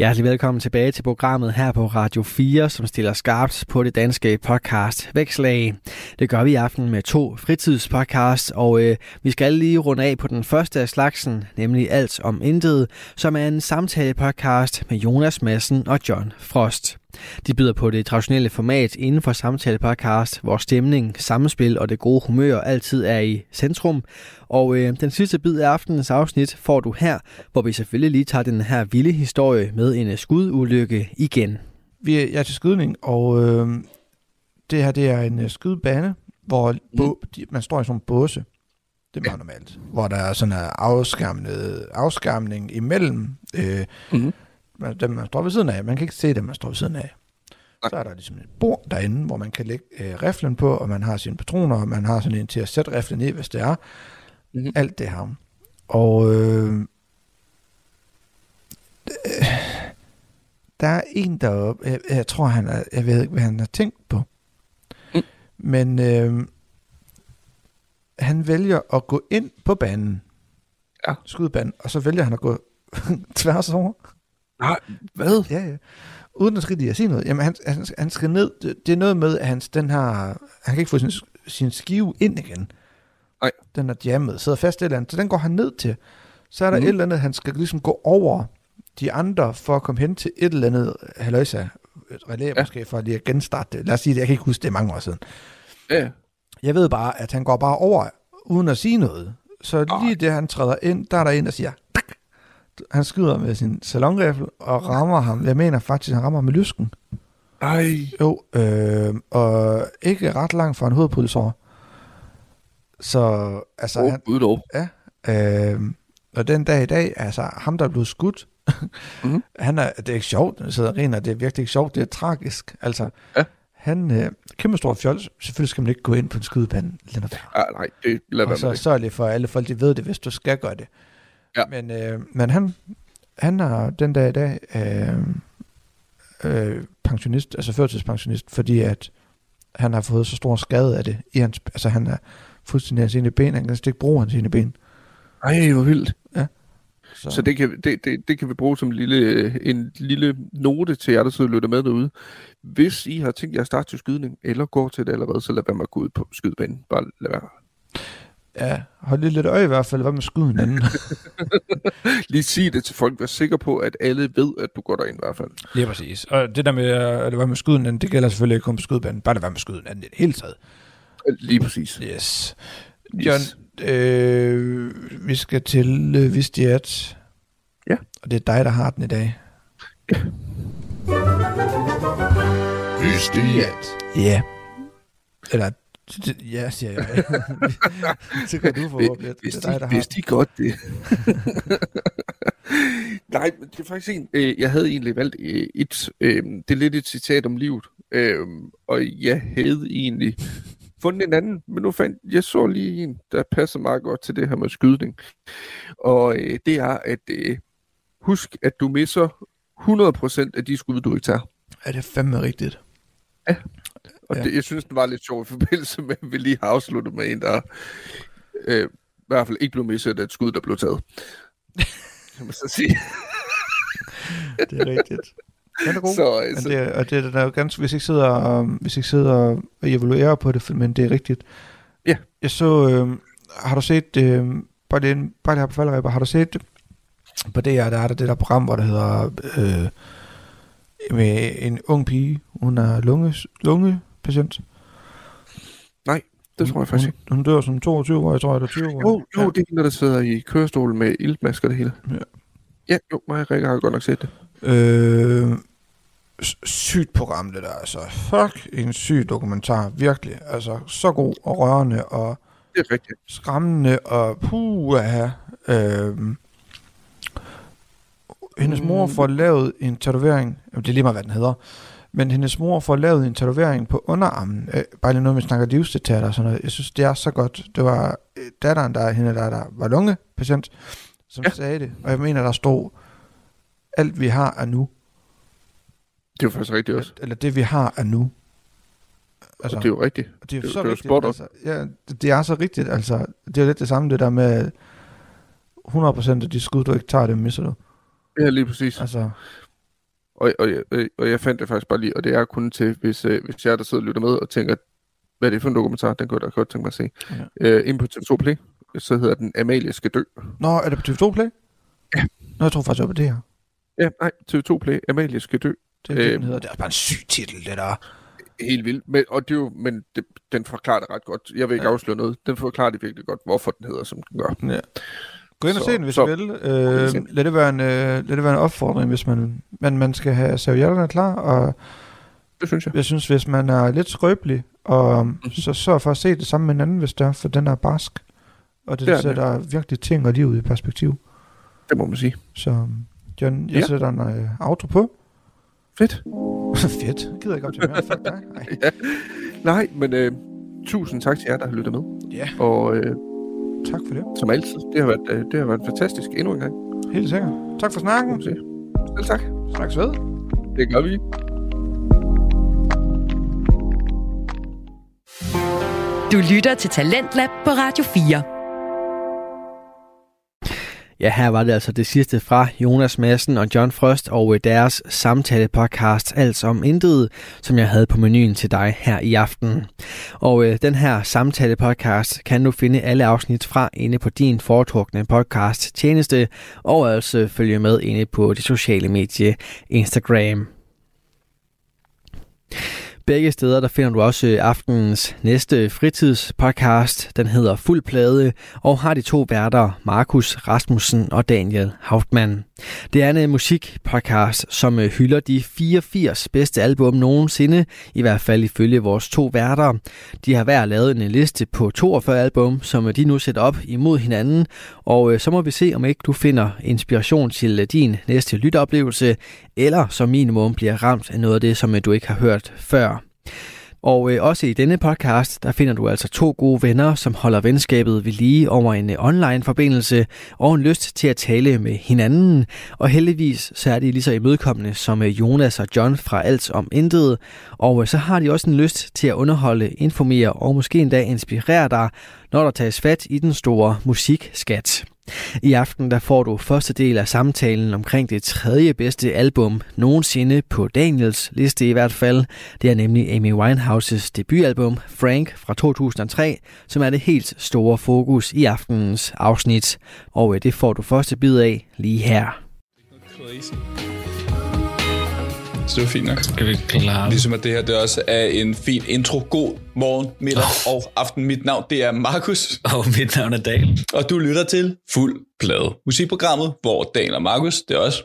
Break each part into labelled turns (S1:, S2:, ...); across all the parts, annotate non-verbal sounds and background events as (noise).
S1: Hjertelig velkommen tilbage til programmet her på Radio 4, som stiller skarpt på det danske podcast Vækslag. Det gør vi i aften med to fritidspodcasts, og øh, vi skal lige runde af på den første af slagsen, nemlig Alt om Intet, som er en samtale-podcast med Jonas Madsen og John Frost. De byder på det traditionelle format inden for samtale-podcast, hvor stemning, samspil og det gode humør altid er i centrum. Og øh, den sidste bid af aftenens afsnit får du her, hvor vi selvfølgelig lige tager den her vilde historie med en skudulykke igen.
S2: Vi er, jeg er til skydning, og øh, det her det er en øh, skydebane, hvor mm. de, man står i sådan en båse. Det er meget ja. normalt. Hvor der er sådan en afskærmning imellem øh, mm dem, man står ved siden af. Man kan ikke se dem, man står ved siden af. Så er der ligesom et bord derinde, hvor man kan lægge øh, riflen på, og man har sine patroner, og man har sådan en til at sætte riflen i, hvis det er. Mm-hmm. Alt det her. Og øh, der er en deroppe, jeg, jeg tror, han er, jeg ved ikke, hvad han har tænkt på. Mm. Men øh, han vælger at gå ind på banen. Ja. Skudbanen, og så vælger han at gå (laughs) tværs over.
S3: Nej, hvad?
S2: Ja, ja. Uden at skride at sige noget. Jamen, han, han, han skal ned. Det, det er noget med, at hans, den her, han kan ikke få sin, sin skive ind igen. Nej. Den er jammet, sidder fast et eller andet. Så den går han ned til. Så er der mm. et eller andet, han skal ligesom gå over de andre for at komme hen til et eller andet haløjsa relæ, ja. måske for lige at genstarte det. Lad os sige det, jeg kan ikke huske det mange år siden. Ja. Jeg ved bare, at han går bare over, uden at sige noget. Så lige det, han træder ind, der er der en, der siger, han skyder med sin salongrifle og rammer ham. Jeg mener faktisk, han rammer med lysken.
S3: Ej.
S2: Jo, øh, og ikke ret langt fra en hovedpulsår. Så, altså...
S3: Oh, han,
S2: Ja, øh, og den dag i dag, altså ham, der er blevet skudt, mm-hmm. (laughs) han er, det er ikke sjovt, så sidder og det er virkelig ikke sjovt, det er tragisk. Altså, ja. han, øh, kæmpe stor fjol, selvfølgelig skal man ikke gå ind på en skydebane.
S3: Ja, ah, nej, det lader
S2: Og så sørg lige for, at alle folk de ved det, hvis du skal gøre det. Ja. Men, øh, men han, han er den dag i dag øh, øh, pensionist, altså førtidspensionist, fordi at han har fået så stor skade af det. I hans, altså han er fuldstændig af sine ben, han kan ikke bruge hans sine ben.
S3: Ej, hvor vildt.
S2: Ja.
S3: Så, så det, kan, det, det, det kan vi bruge som en lille, en lille note til jer, der sidder og lytter med derude. Hvis I har tænkt jer at starte til skydning, eller går til det allerede, så lad være med at gå ud på skydebanen. Bare lad være.
S2: Ja, hold lidt øje i hvert fald. Hvad med skud hinanden? (laughs)
S3: Lige sig det til folk. Vær sikker på, at alle ved, at du går derind i hvert fald.
S2: Lige præcis. Og det der med at det var med skud hinanden, det gælder selvfølgelig ikke kun på skudbanen. Bare det var med skud hinanden i det hele taget.
S3: Lige præcis.
S2: Yes. John, øh, vi skal til øh, Vistiat.
S3: Ja.
S2: Og det er dig, der har den i dag. Ja.
S3: Vistiat.
S2: Ja. Eller Ja, siger jeg. (laughs) det kan du få op lidt.
S3: Hvis, de, hvis de godt det. (laughs) Nej, det er faktisk en, øh, jeg havde egentlig valgt øh, et, øh, det er lidt et citat om livet, øh, og jeg havde egentlig fundet en anden, men nu fandt jeg så lige en, der passer meget godt til det her med skydning. Og øh, det er, at øh, husk, at du misser 100% af de skud, du ikke tager.
S2: Er det fandme rigtigt?
S3: Ja. Og ja. det, jeg synes, det var lidt sjovt i forbindelse med, at vi lige har afsluttet med en, der øh, i hvert fald ikke blev misset af et skud, der blev taget. Jeg må så sige. (laughs)
S2: det er rigtigt. Den er god. Så, men så... Det, og det, er jo ganske, hvis ikke sidder, og, hvis ikke sidder og evaluerer på det, men det er rigtigt.
S3: Ja.
S2: Jeg så, øh, har du set, øh, bare, det, bare det her på faldrebber, har du set på det her, der er der det der program, hvor der hedder øh, med en ung pige, hun er lunge, lunge patient?
S3: Nej, det tror jeg faktisk
S2: ikke. Hun, hun dør som 22 år, jeg tror, eller 20 år.
S3: Jo, jo ja. det er hende, der sidder i kørestol med iltmasker det hele. Ja. Ja, jo, mig og Rikke har godt nok set det.
S2: Øh, sygt program, det der. Altså, fuck, en syg dokumentar. Virkelig. Altså, så god og rørende og
S3: det er rigtigt.
S2: skræmmende og puh, øh, hendes mor får lavet en tatovering, det er lige meget, hvad den hedder, men hendes mor får lavet en tatovering på underarmen. Øh, bare lige noget, vi snakker livsdetaljer og sådan noget. Jeg synes, det er så godt. Det var øh, datteren, der, hende, der, der var lungepatient, som ja. sagde det. Og jeg mener, der stod, alt vi har er nu.
S3: Det er jo faktisk rigtigt også.
S2: Eller det, vi har er nu.
S3: Altså, og det er jo rigtigt.
S2: Det er,
S3: det,
S2: så
S3: det er
S2: rigtigt, altså, ja, det, det er så rigtigt. Altså, det er jo lidt det samme, det der med 100% af de skud, du ikke tager, det misser du.
S3: Ja, lige præcis.
S2: Altså,
S3: og, og, og, og jeg fandt det faktisk bare lige, og det er kun til, hvis, øh, hvis jeg der sidder og lytter med og tænker, hvad er det for en dokumentar, den kunne jeg da godt tænke mig at se. Ja. Øh, ind på TV2 Play, så hedder den Amalie skal dø.
S2: Nå, er det på TV2 Play?
S3: Ja.
S2: Nå, jeg tror faktisk, det var det her.
S3: Ja, nej, TV2 Play, Amalie skal dø.
S2: Det er det, den hedder. Det er bare en syg titel, det der.
S3: Helt vildt. Men, og det er jo, men det, den forklarer det ret godt. Jeg vil ikke ja. afsløre noget. Den forklarer det virkelig godt, hvorfor den hedder, som den gør.
S2: Ja. Gå ind og se den, hvis så, du vil. Øh, lad, det være en, øh, lad det være en opfordring, hvis man, man, man skal have servietterne klar. Og
S3: det synes jeg.
S2: Jeg synes, hvis man er lidt skrøbelig, og mm-hmm. så sørg for at se det sammen med en anden, hvis det er, for den er barsk. Og det, det sætter det. virkelig ting og livet i perspektiv.
S3: Det må man sige.
S2: Så John, jeg ja. sætter en uh, auto på.
S3: Fedt. (laughs)
S2: Fedt. Jeg gider ikke op til mere. Fuck dig.
S3: Nej. (laughs) ja. Nej, men øh, tusind tak til jer, der har lyttet med.
S2: Ja.
S3: Og øh,
S2: tak for det.
S3: Som altid. Det har været, øh, det har været fantastisk endnu en gang.
S2: Helt sikkert. Tak for snakken.
S3: Selv tak.
S2: Snakkes ved.
S3: Det gør vi.
S4: Du lytter til Talentlab på Radio 4.
S1: Ja, her var det altså det sidste fra Jonas Madsen og John Frost og øh, deres samtale-podcast Alt om Intet, som jeg havde på menuen til dig her i aften. Og øh, den her samtale-podcast kan du finde alle afsnit fra inde på din foretrukne podcast tjeneste, og altså følge med inde på det sociale medie Instagram. Begge steder der finder du også øh, aftenens næste fritidspodcast. Den hedder Fuld Plade og har de to værter, Markus Rasmussen og Daniel Hauptmann. Det er en øh, musikpodcast, som øh, hylder de 84 bedste album nogensinde, i hvert fald ifølge vores to værter. De har hver lavet en øh, liste på 42 album, som de nu sætter op imod hinanden, og så må vi se, om ikke du finder inspiration til din næste lytteoplevelse, eller som minimum bliver ramt af noget af det, som du ikke har hørt før. Og øh, også i denne podcast, der finder du altså to gode venner, som holder venskabet ved lige over en øh, online forbindelse og en lyst til at tale med hinanden. Og heldigvis så er de lige så imødekommende som øh, Jonas og John fra Alt om Intet. Og øh, så har de også en lyst til at underholde, informere og måske endda inspirere dig, når der tages fat i den store musikskat. I aften der får du første del af samtalen omkring det tredje bedste album nogensinde på Daniels liste i hvert fald. Det er nemlig Amy Winehouses debutalbum Frank fra 2003, som er det helt store fokus i aftenens afsnit. Og øh, det får du første bid af lige her. Crazy.
S5: Så det var fint nok.
S6: Skal vi klare
S5: Ligesom at det her det også er en fin intro. God morgen, middag oh. og aften. Mit navn det er Markus.
S6: Og mit navn er Daniel.
S5: Og du lytter til Fuld Plade. Musikprogrammet, hvor Daniel og Markus, det er også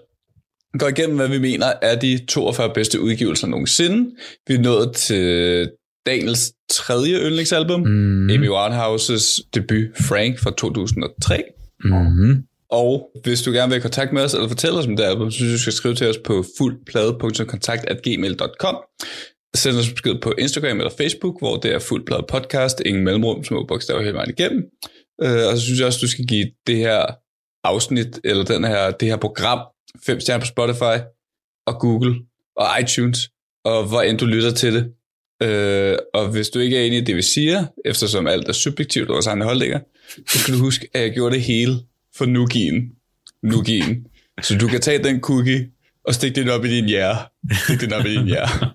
S5: går igennem, hvad vi mener er de 42 bedste udgivelser nogensinde. Vi er nået til Daniels tredje yndlingsalbum, mm. Amy Winehouses debut Frank fra 2003.
S6: Mm.
S5: Og hvis du gerne vil have kontakt med os, eller fortælle os om det album, så synes du skal skrive til os på fuldplade.kontakt.gmail.com. Send os besked på Instagram eller Facebook, hvor det er fuldplade podcast, ingen mellemrum, små bogstaver hele vejen igennem. Øh, og så synes jeg også, du skal give det her afsnit, eller den her, det her program, fem stjerner på Spotify, og Google, og iTunes, og hvor end du lytter til det. Øh, og hvis du ikke er enig i det, vi siger, eftersom alt er subjektivt og vores egne holdninger, så skal du huske, at jeg gjorde det hele for Nugien. Nugien. Så du kan tage den cookie og stikke den op i din hjerte. Stik den op i din hjerte. (laughs)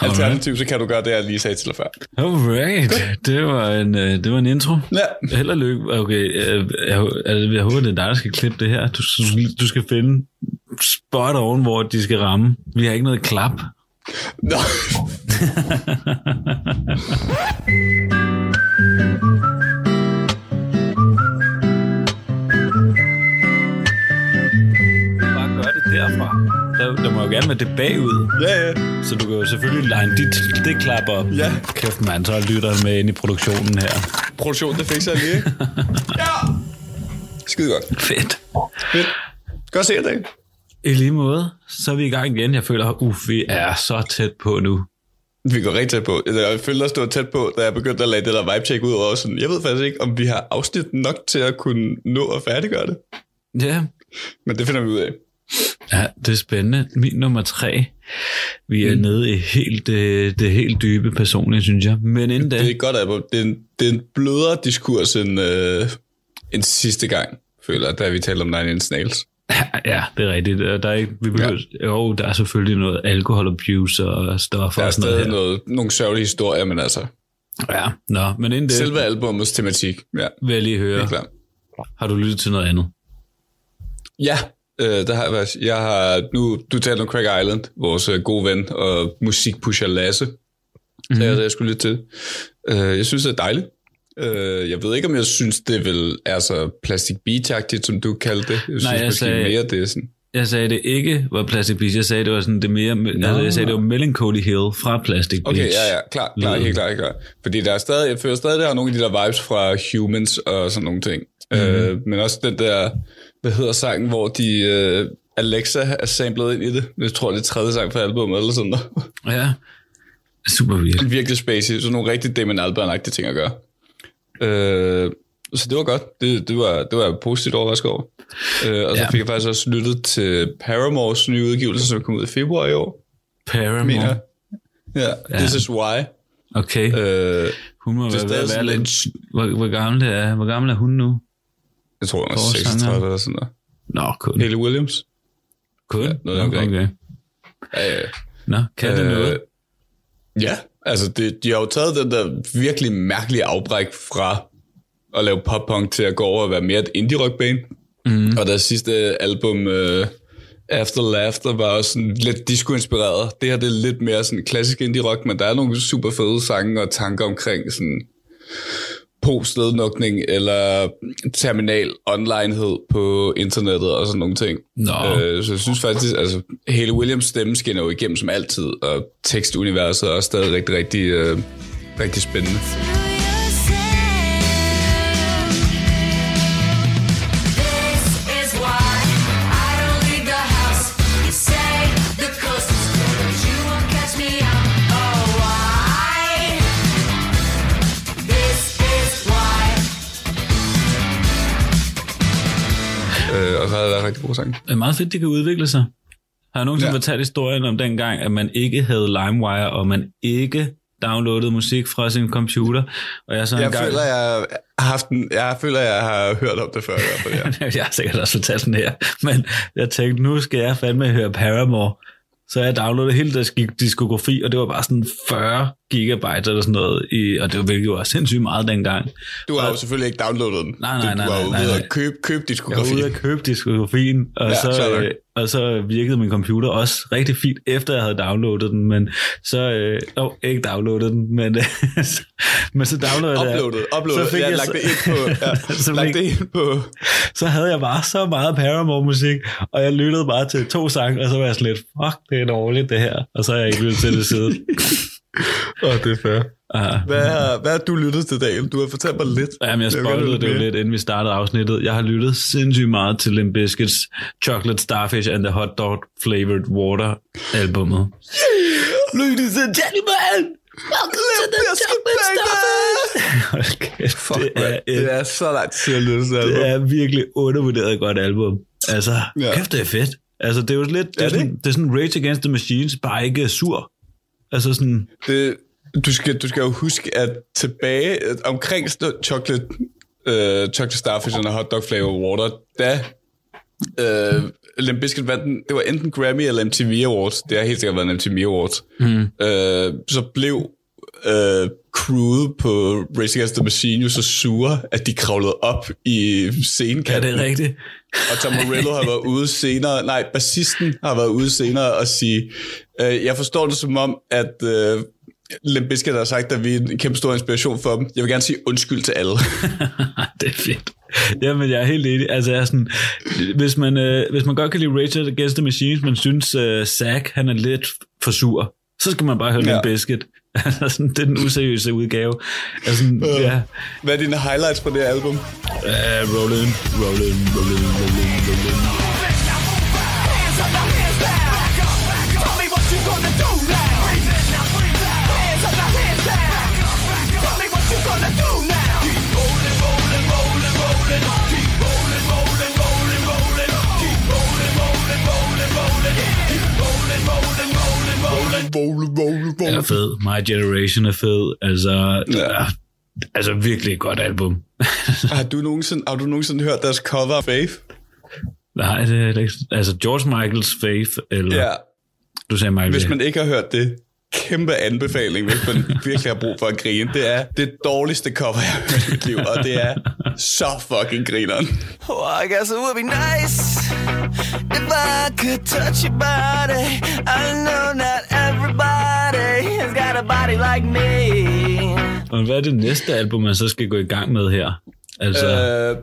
S5: Alternativt, så kan du gøre det, jeg lige sagde til dig før.
S6: Alright. Det var en, øh, det var en intro.
S5: Ja.
S6: Held og lykke. Okay, jeg, jeg, jeg, jeg håber, det er dig, der skal klippe det her. Du, du skal finde spot oven, hvor de skal ramme. Vi har ikke noget klap.
S5: Nå. (laughs)
S6: derfra. Der, der må jo gerne være det bagud.
S5: Ja, ja.
S6: Så du kan jo selvfølgelig line dit, det klap op.
S5: Ja.
S6: Kæft mand, så lytter med ind i produktionen her.
S5: Produktionen, det fikser jeg lige, (laughs) ja! Skide godt.
S6: Fedt.
S5: Fedt. Godt se dig.
S6: I lige måde, så er vi i gang igen. Jeg føler, uff, vi er så tæt på nu.
S5: Vi går rigtig tæt på. Jeg følte også, det var tæt på, da jeg begyndte at lade det der vibe-check ud over. Sådan, jeg ved faktisk ikke, om vi har afsnit nok til at kunne nå at færdiggøre det.
S6: Ja.
S5: Men det finder vi ud af.
S6: Ja, det er spændende. Min nummer tre. Vi er mm. nede i helt, det, det helt dybe personlige, synes jeg. Men inden da...
S5: Det er godt album. Det er en, det er en blødere diskurs end, øh, end sidste gang, føler jeg, da vi talte om Nine Inch Nails. (laughs)
S6: Ja, det er rigtigt. Der er ikke, vi behøver, ja. Jo, der er selvfølgelig noget alkohol abuse og stoffer
S5: Der er
S6: og sådan noget
S5: stadig
S6: her.
S5: noget, nogle sørgelige historier, men altså,
S6: Ja, nå, men inden det
S5: selve albumets tematik, ja,
S6: vil jeg lige høre,
S5: klart.
S6: har du lyttet til noget andet?
S5: Ja, øh, der har jeg. Jeg har, nu, du talte om Craig Island, vores øh, gode ven og musikpusher Lasse, mm-hmm. så jeg, jeg skulle lytte til. Øh, jeg synes, det er dejligt. Øh, jeg ved ikke, om jeg synes, det vil er så Plastic Beach-agtigt, som du kaldte det. Jeg synes
S6: jeg sagde-
S5: mere, det er sådan...
S6: Jeg sagde, det ikke var Plastic Beach. Jeg sagde, det var sådan det mere... Altså, jeg sagde, det var Melancholy Hill fra Plastic Beach.
S5: Okay, ja, ja, klar, klar, helt klart, helt klart. Fordi der er stadig, jeg føler stadig, der er nogle af de der vibes fra Humans og sådan nogle ting. Mm. Øh, men også den der, hvad hedder sangen, hvor de, øh, Alexa er samlet ind i det. Jeg tror, det er tredje sang på albumet eller sådan noget.
S6: Ja, super vildt.
S5: Virkelig spacey, så nogle rigtig Damon Albarn-agtige ting at gøre. Øh, så det var godt. Det, det, var, det var jeg positivt overrasket over. Øh, og så
S6: Ja.
S5: fik jeg faktisk også lyttet til Paramores nye udgivelse, som kom ud i februar i år.
S6: Paramore.
S5: Mener. Ja,
S6: Ja.
S5: This Is Why.
S6: Okay,
S5: Øh,
S6: hun må være, være, være
S5: lidt...
S6: Hvor, hvor, gammel er, hvor gammel er hun nu?
S5: Jeg tror, hun er
S6: Vores
S5: 36
S6: sanger.
S5: eller sådan noget.
S6: Nå, kun.
S5: Haley Williams.
S6: kun.
S5: Ja, noget
S6: Nå,
S5: omkring.
S6: okay.
S5: Ja.
S6: Nå, kan det noget?
S5: Ja, altså det, de har jo taget den der virkelig mærkelige afbræk fra at lave pop-punk til at gå over og være mere et indie-rock band. Mm. Og deres sidste album, uh, After Laughter, var også sådan lidt disco-inspireret. Det her det er lidt mere sådan klassisk indie-rock, men der er nogle super fede sange og tanker omkring sådan post-lednukning eller terminal onlinehed på internettet og sådan nogle ting.
S6: Nå.
S5: Øh, så jeg synes faktisk, altså Haley Williams stemme skinner jo igennem som altid, og tekstuniverset er også stadig rigtig, rigtig, øh, rigtig spændende. Været rigtig gode sange.
S6: Det er meget fedt, det kan udvikle sig. Har jeg nogensinde
S5: Ja.
S6: fortalt historien om dengang, at man ikke havde LimeWire, og man ikke downloadede musik fra sin computer, og jeg så
S5: Jeg
S6: en gang...
S5: føler, jeg har haft en, jeg føler, jeg har hørt om det før. Fald, ja. (laughs)
S6: jeg har sikkert også fortalt den her, men jeg tænkte, nu skal jeg fandme høre Paramore. Så jeg downloadede hele deres diskografi, og det var bare sådan 40 gigabyte eller sådan noget, i, og det var virkelig jo sindssygt meget dengang.
S5: Du har jo selvfølgelig ikke downloadet den.
S6: Nej, nej,
S5: Du
S6: nej,
S5: var jo
S6: nej,
S5: ude
S6: nej.
S5: at købe, købe
S6: Jeg var
S5: diskografi.
S6: ude at købe diskografien, og,
S5: Ja,
S6: så, øh, og så virkede min computer også rigtig fint, efter jeg havde downloadet den, men så, øh, oh, ikke downloadet den, men, (laughs) men så downloadede jeg
S5: Uploadet, uploadet.
S6: Så fik
S5: jeg
S6: jeg
S5: lagt det ind på, (laughs) ja,
S6: Så
S5: lagt
S6: fik-
S5: det ind på,
S6: så havde jeg bare så meget Paramore-musik, og jeg lyttede bare til to sange, og så var jeg sådan lidt, fuck, det er dårligt det her, og så har jeg ikke lyttet til det siden. (laughs)
S5: Åh, det er fair.
S6: Uh,
S5: Hvad har, hvad har du lyttet til, Daniel? Du har fortalt mig lidt.
S6: Jamen, jeg spoilede det jo lidt, inden vi startede afsnittet. Jeg har lyttet sindssygt meget til Limp Bizkit's Chocolate Starfish and the Hot Dog Flavored Water albumet. Ladies and gentlemen, welcome to the Chocolate Starfish! Okay,
S5: Fuck,
S6: det, er
S5: man.
S6: et,
S5: det er så lang tid, jeg lytter til
S6: det er virkelig undervurderet godt album. Altså,
S5: Ja.
S6: ja. kæft, det er fedt. Altså, det er jo lidt, det
S5: Er
S6: er,
S5: det
S6: sådan, det er sådan Rage Against the Machines, bare ikke sur. Altså sådan,
S5: Det, du, skal, du skal jo huske, at tilbage omkring chocolate, uh, chocolate Starfish og Hot Dog Flavor Water, da uh, Limp Bizkit vandt den, det var enten Grammy eller MTV Awards, det har helt sikkert været en MTV Awards, mm. uh, så blev uh, crewet på Racing Against the Machine jo så sure, at de kravlede op i
S6: ja,
S5: scenekanten.
S6: det er rigtigt.
S5: Og Tom Morello har været ude senere, nej, bassisten har været ude senere og sige, øh, jeg forstår det som om, at øh, Limp Bizkit har sagt, at vi er en kæmpe stor inspiration for dem. Jeg vil gerne sige undskyld til alle. (laughs)
S6: det er fedt. Jamen, jeg er helt enig. Altså, jeg er sådan, hvis, man, øh, hvis man godt kan lide Rage Against the Machines, men synes, øh, Zack, han er lidt for sur, så skal man bare høre
S5: Ja.
S6: Limp Bizkit. (laughs) Altså, det er den useriøse udgave. Altså, sådan, ja.
S5: Hvad er dine highlights på det album?
S6: Uh, rollin, rollin, rollin, rollin, rollin.
S5: Vole, vole,
S6: er
S5: vole.
S6: fed. My Generation er fed. Altså,
S5: Ja.
S6: ja. altså virkelig et godt album.
S5: Har du nogensinde, har du nogensinde hørt deres cover af Faith?
S6: Nej, det er ikke. Altså George Michaels Faith, eller
S5: Ja.
S6: du sagde Michael.
S5: Hvis man ikke har hørt det, kæmpe anbefaling, hvis man (laughs) virkelig har brug for at grine. Det er det dårligste cover, jeg har hørt i mit liv, og det er så fucking grineren.
S7: Oh, I guess it would be nice if I could touch your body. I know not body like me.
S6: Og hvad er det næste album, man så skal gå i gang med her? Altså, øh,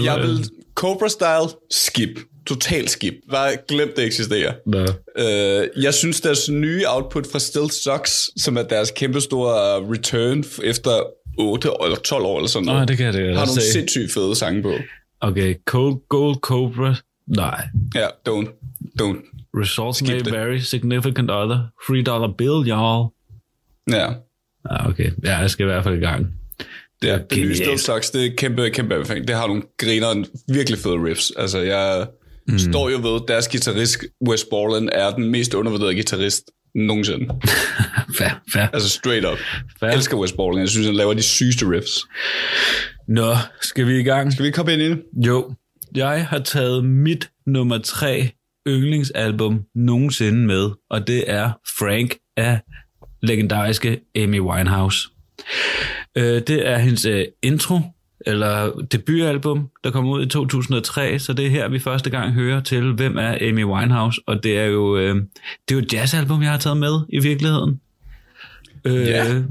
S5: Øh, jeg vil Cobra Style skip. Total skip. Bare glem det eksisterer.
S6: nå.
S5: Øh, jeg synes, deres nye output fra Still Sucks, som er deres kæmpe store return efter 8 eller 12 år eller sådan noget,
S6: Nå, det kan jeg da
S5: har nogle
S6: se.
S5: sindssygt fede sange på.
S6: Okay, Cold Gold Cobra. Nej.
S5: Ja, don't. Don't.
S6: Results
S5: Skip
S6: may
S5: det.
S6: vary. Significant other. Free dollar bill, y'all.
S5: Ja.
S6: Ah, okay. Ja, jeg skal i hvert fald i gang.
S5: Ja,
S6: er
S5: det nye
S6: genialt.
S5: Still Sucks, det er kæmpe, kæmpe anbefaling. Det har nogle griner, virkelig fede riffs. Altså, jeg mm. står jo ved, deres guitarist, Wes Borland, er den mest undervurderede guitarist nogensinde. (laughs)
S6: Fair, fair.
S5: Altså straight up.
S6: Fair.
S5: Jeg elsker Wes Borland. Jeg synes, han laver de sygeste riffs.
S6: Nå, skal vi i gang?
S5: Skal vi hoppe ind i det?
S6: Jo, jeg har taget mit nummer tre yndlingsalbum nogensinde med, og det er Frank af legendariske Amy Winehouse. Øh, det er hendes øh, intro, eller debutalbum, der kom ud i 2003, så det er her, vi første gang hører til, hvem er Amy Winehouse, og det er jo, øh, det er jo et jazzalbum, jeg har taget med i virkeligheden. Øh.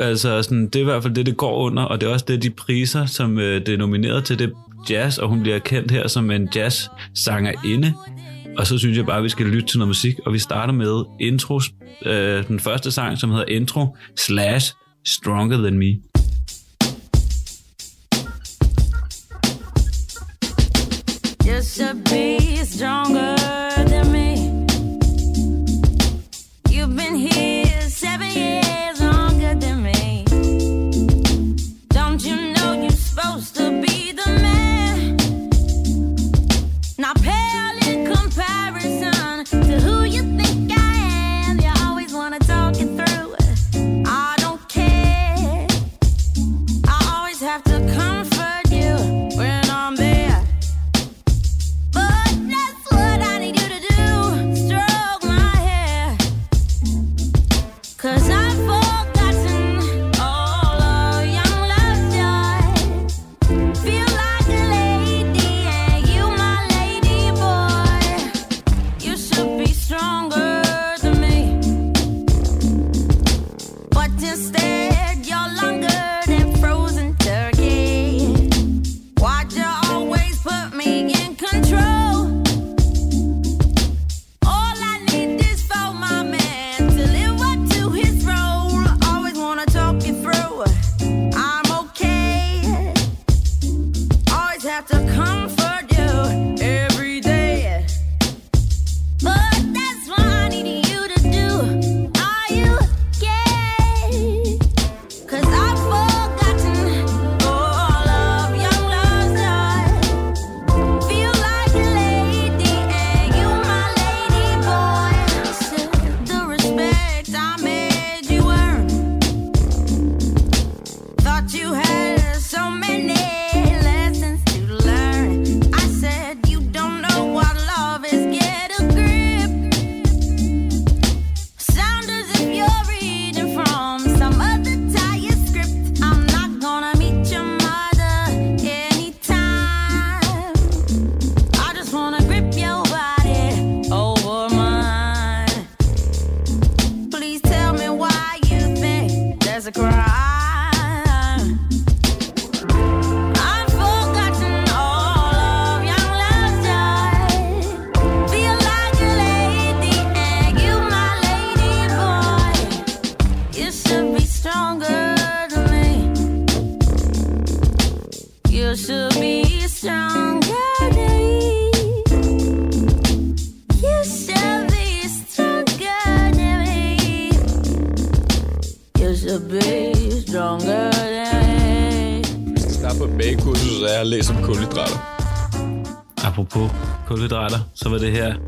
S6: Altså, sådan, det er i hvert fald det, det går under, og det er også det, de priser, som øh, det er nomineret til, det jazz, og hun bliver kendt her som en jazz-sangerinde. Og så synes jeg bare, at vi skal lytte til noget musik, og vi starter med intro, øh, den første sang, som hedder Intro slash Stronger Than Me.
S8: You should be stronger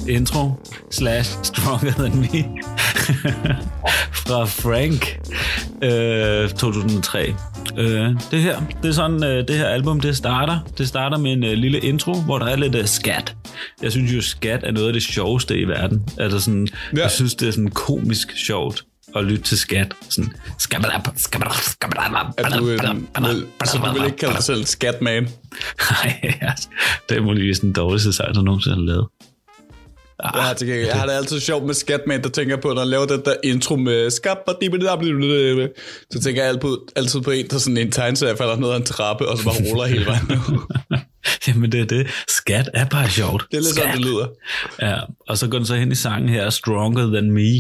S6: intro slash Stronger Than Me (laughs) fra Frank, øh, 2003. Øh, det her, det er sådan, øh, det her album, det starter. Det starter med en øh, lille intro, hvor der er lidt øh, skat. Jeg synes jo, skat er noget af det sjoveste i verden. Altså sådan, ja. Jeg synes, det er sådan komisk sjovt at lytte til skat. Sådan, skabadab, skabadab, skabadab,
S5: Er du, øh, vil, så du vil ikke kalde dig selv skatman? (laughs)
S6: Nej, det er muligvis den dårligste sejr, der nogensinde har lavet.
S5: Ah, ja, til gengæld. Jeg har det altid sjovt med Skatman, der tænker på, når han laver den der intro med skabadibidabidibidibidibid. Så tænker jeg altid på, altid på en, der sådan en tegneserie falder ned ad en trappe, og så bare ruller hele vejen ned. (laughs)
S6: Jamen det er det. Skat er bare sjovt.
S5: Det er lidt sådan, det lyder.
S6: Ja, og så går den så hen i sangen her, Stronger Than Me,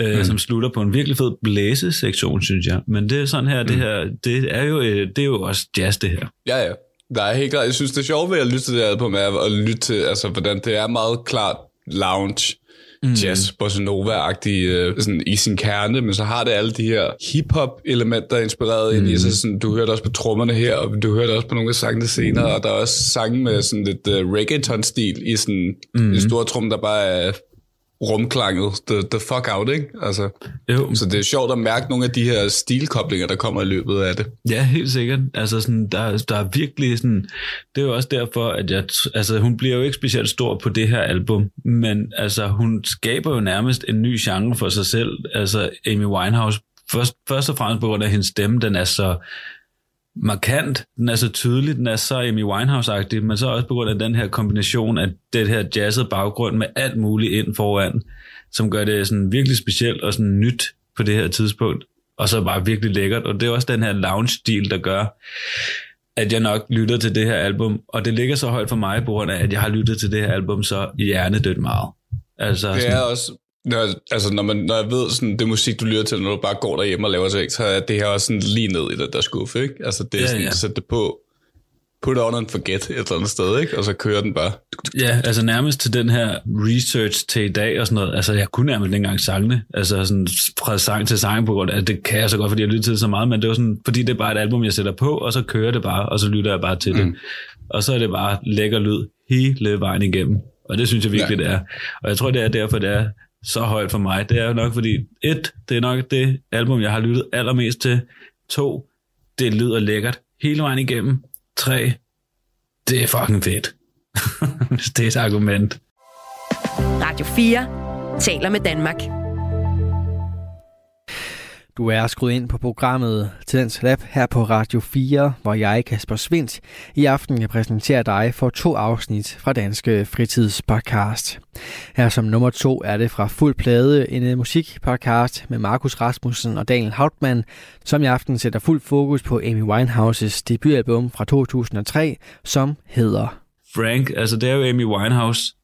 S6: øh, mm. som slutter på en virkelig fed blæsesektion, synes jeg. Men det er sådan her, mm. det her, det er jo, øh, det er jo også jazz, det her.
S5: Ja, ja. Er helt klart, jeg synes, det er sjovt ved at lytte til det album, er at lytte til, altså, hvordan det er meget klart lounge, mm. jazz, bossa nova-agtig øh, sådan i sin kerne, men så har det alle de her hip-hop-elementer inspireret mm. ind i, så sådan, du hørte også på trommerne her, og du hørte også på nogle af sangene senere, mm. og der er også sange med sådan lidt uh, reggaeton-stil i sådan mm. en stor trum, der bare er rumklanget the, the fuck out, ikke? Altså,
S6: Jo.
S5: så det er sjovt at mærke nogle af de her stilkoblinger, der kommer i løbet af det.
S6: Ja, helt sikkert. Altså sådan, der, der er virkelig sådan, det er jo også derfor, at jeg, altså hun bliver jo ikke specielt stor på det her album, men altså hun skaber jo nærmest en ny genre for sig selv, altså Amy Winehouse, først, først og fremmest på grund af hendes stemme, den er så markant, den er så tydelig, den er så Amy Winehouse-agtig, men så også på grund af den her kombination af det her jazzede baggrund med alt muligt ind foran, som gør det sådan virkelig specielt og sådan nyt på det her tidspunkt, og så bare virkelig lækkert, og det er også den her lounge-stil, der gør, at jeg nok lytter til det her album, og det ligger så højt for mig, på grund af, at jeg har lyttet til det her album så hjernedødt meget. Altså,
S5: Det
S6: sådan,
S5: er også, når, altså når, man, når jeg ved, sådan, det musik, du lytter til, når du bare går derhjemme og laver ting, så er det her også sådan lige ned i den der skuffe, ikke? Altså det er
S6: Ja,
S5: sådan,
S6: ja.
S5: sætte det på, put on and forget et eller andet sted, ikke? Og så kører den bare.
S6: Ja, altså nærmest til den her research til i dag og sådan noget. Altså jeg kunne nærmest ikke engang sangene. Altså sådan fra sang til sang på grund af, det kan jeg så godt, fordi jeg lytter til det så meget, men det var sådan, fordi det er bare et album, jeg sætter på, og så kører det bare, og så lytter jeg bare til mm. det. Og så er det bare lækker lyd hele vejen igennem. Og det synes jeg virkelig, ja. det er. Og jeg tror, det er derfor, det er så højt for mig. Det er nok fordi, et, det er nok det album, jeg har lyttet allermest til. To, det lyder lækkert hele vejen igennem. Tre, det er fucking fedt. (laughs) Det er et argument.
S4: Radio 4 taler med Danmark.
S1: Du er skruet ind på programmet Tidens Lab her på Radio 4, hvor jeg, Kasper Svindt, i aften kan præsentere dig for to afsnit fra Danske Fritidspodcast. Her som nummer to er det fra Fuld Plade, en øh, musikpodcast med Markus Rasmussen og Daniel Hauptmann, som i aften sætter fuld fokus på Amy Winehouses debutalbum fra 2003, som hedder
S6: Frank, altså det er jo Amy Winehouse,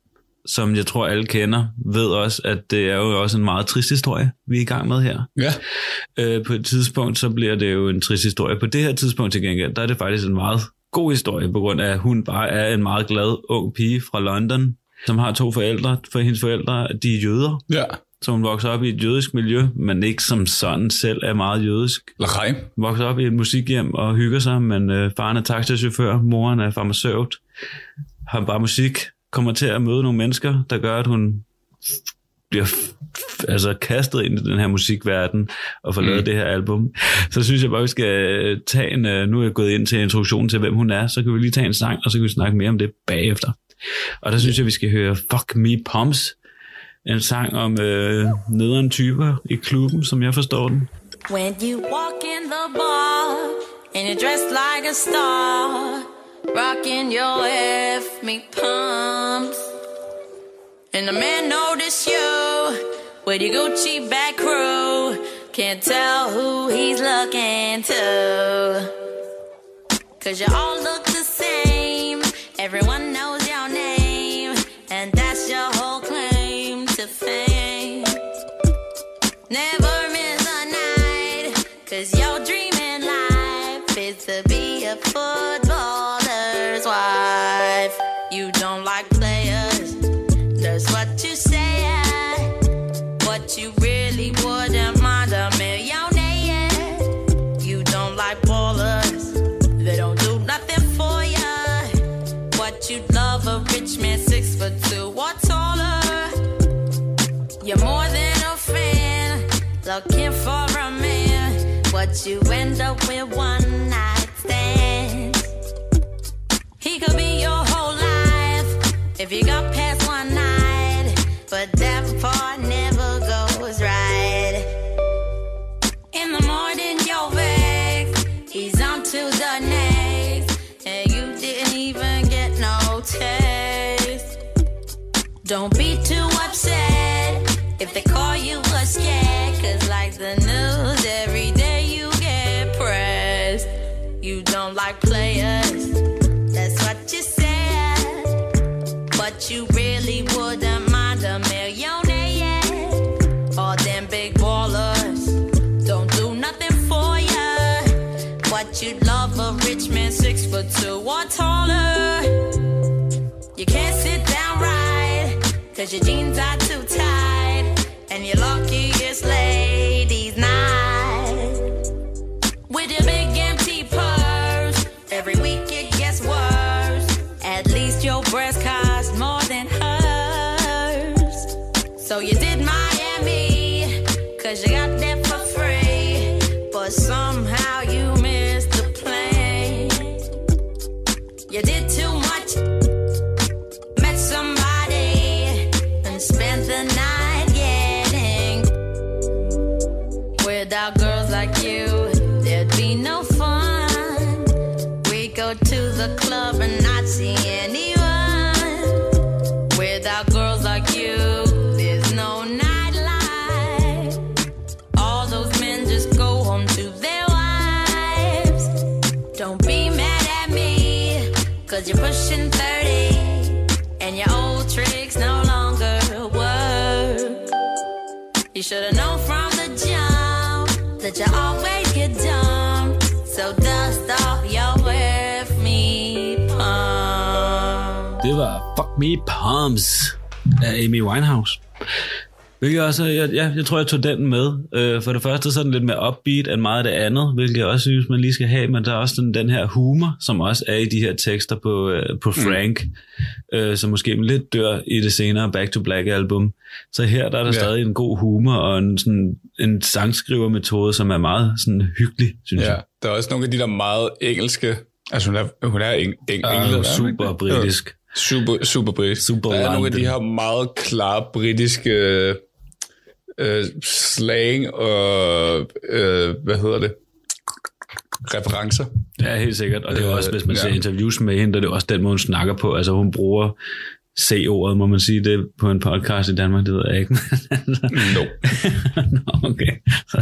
S6: som jeg tror alle kender, ved også, at det er jo også en meget trist historie, vi er i gang med her.
S5: Ja.
S6: Øh, på et tidspunkt, så bliver det jo en trist historie. På det her tidspunkt til gengæld, der er det faktisk en meget god historie, på grund af, at hun bare er en meget glad ung pige fra London, som har to forældre. For hendes forældre, de er jøder,
S5: Ja.
S6: så hun vokser op i et jødisk miljø, men ikke som sådan selv er meget jødisk.
S5: Lachheim.
S6: Vokser op i et musikhjem og hygger sig, men øh, faren er taxachauffør, moren er farmaceut, har bare musik, kommer til at møde nogle mennesker, der gør, at hun bliver altså kastet ind i den her musikverden og får lavet
S5: Mm.
S6: det her album. Så synes jeg bare, vi skal øh, tage en, øh, nu er jeg gået ind til introduktionen til, hvem hun er, så kan vi lige tage en sang, og så kan vi snakke mere om det bagefter. Og der synes jeg, vi skal høre Fuck Me Pumps, en sang om øh, nederen typer i klubben, som jeg forstår den.
S8: When you walk in the bar and you're dressed like a star, rocking your F me pumps, and the man notice you with your Gucci back crew, can't tell who he's looking to. Cause you all look the same, everyone knows your name, and that's your whole claim to fame. Never miss a night, cause your dream in life is to be a wife. You don't like players, that's what you say. What you really wouldn't mind a millionaire. You don't like ballers, they don't do nothing for ya. What you love a rich man, six foot two or taller. You're more than a fan. looking for a man, but you end up with one night if you got past one night, but that part never goes right. In the morning, you're vexed. He's on to the next, and you didn't even get no text. Don't be too upset if they call you a scared, cause like the news, You'd love a rich man six foot two or taller. You can't sit down right, cause your jeans are too tight. And you're lucky it's ladies' You should have known from the jump that you always get dumped. So dust off your with me pump.
S6: Det var Fuck Me Palms af Amy Winehouse. Hvilket også, jeg, jeg, jeg tror, jeg tog den med. Øh, for det første så er den lidt mere upbeat end meget af det andet, hvilket jeg også synes, man lige skal have, men der er også den, den her humor, som også er i de her tekster på, øh, på Frank, mm. øh, som måske lidt dør i det senere Back to Black album. Så her der er der
S5: Ja.
S6: ja. stadig en god humor og en, sådan, en sangskrivermetode, som er meget sådan, hyggelig, synes
S5: Ja,
S6: jeg.
S5: der er også nogle af de der meget engelske... Altså, hun er, hun er eng, eng,
S6: Og
S5: englænder, er
S6: super britisk.
S5: Super, super britisk.
S6: Super
S5: der er nogle af de her meget klare britiske øh, slang og, øh, hvad hedder det, referencer.
S6: Ja, helt sikkert. Og det er
S5: Øh,
S6: også, hvis man
S5: ja.
S6: ser interviews med hende, der er det også den måde, hun snakker på. Altså, hun bruger C-ordet, må man sige det på en podcast i Danmark, det ved jeg ikke. (laughs)
S5: No. (laughs)
S6: Nå, okay.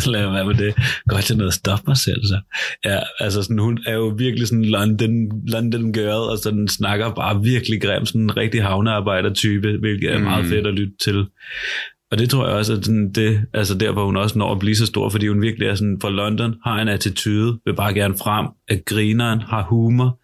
S6: Så lad jeg være med det. Godt til noget at stoppe mig selv, så. Ja, altså sådan, hun er jo virkelig sådan London, London girl, og sådan snakker bare virkelig grim, sådan en rigtig havnearbejder-type, hvilket er meget
S5: Mm.
S6: fedt at lytte til. Og det tror jeg også, at sådan det, altså der, hvor hun også når at blive så stor, fordi hun virkelig er sådan fra London, har en attitude, vil bare gerne frem, at grineren, har humor,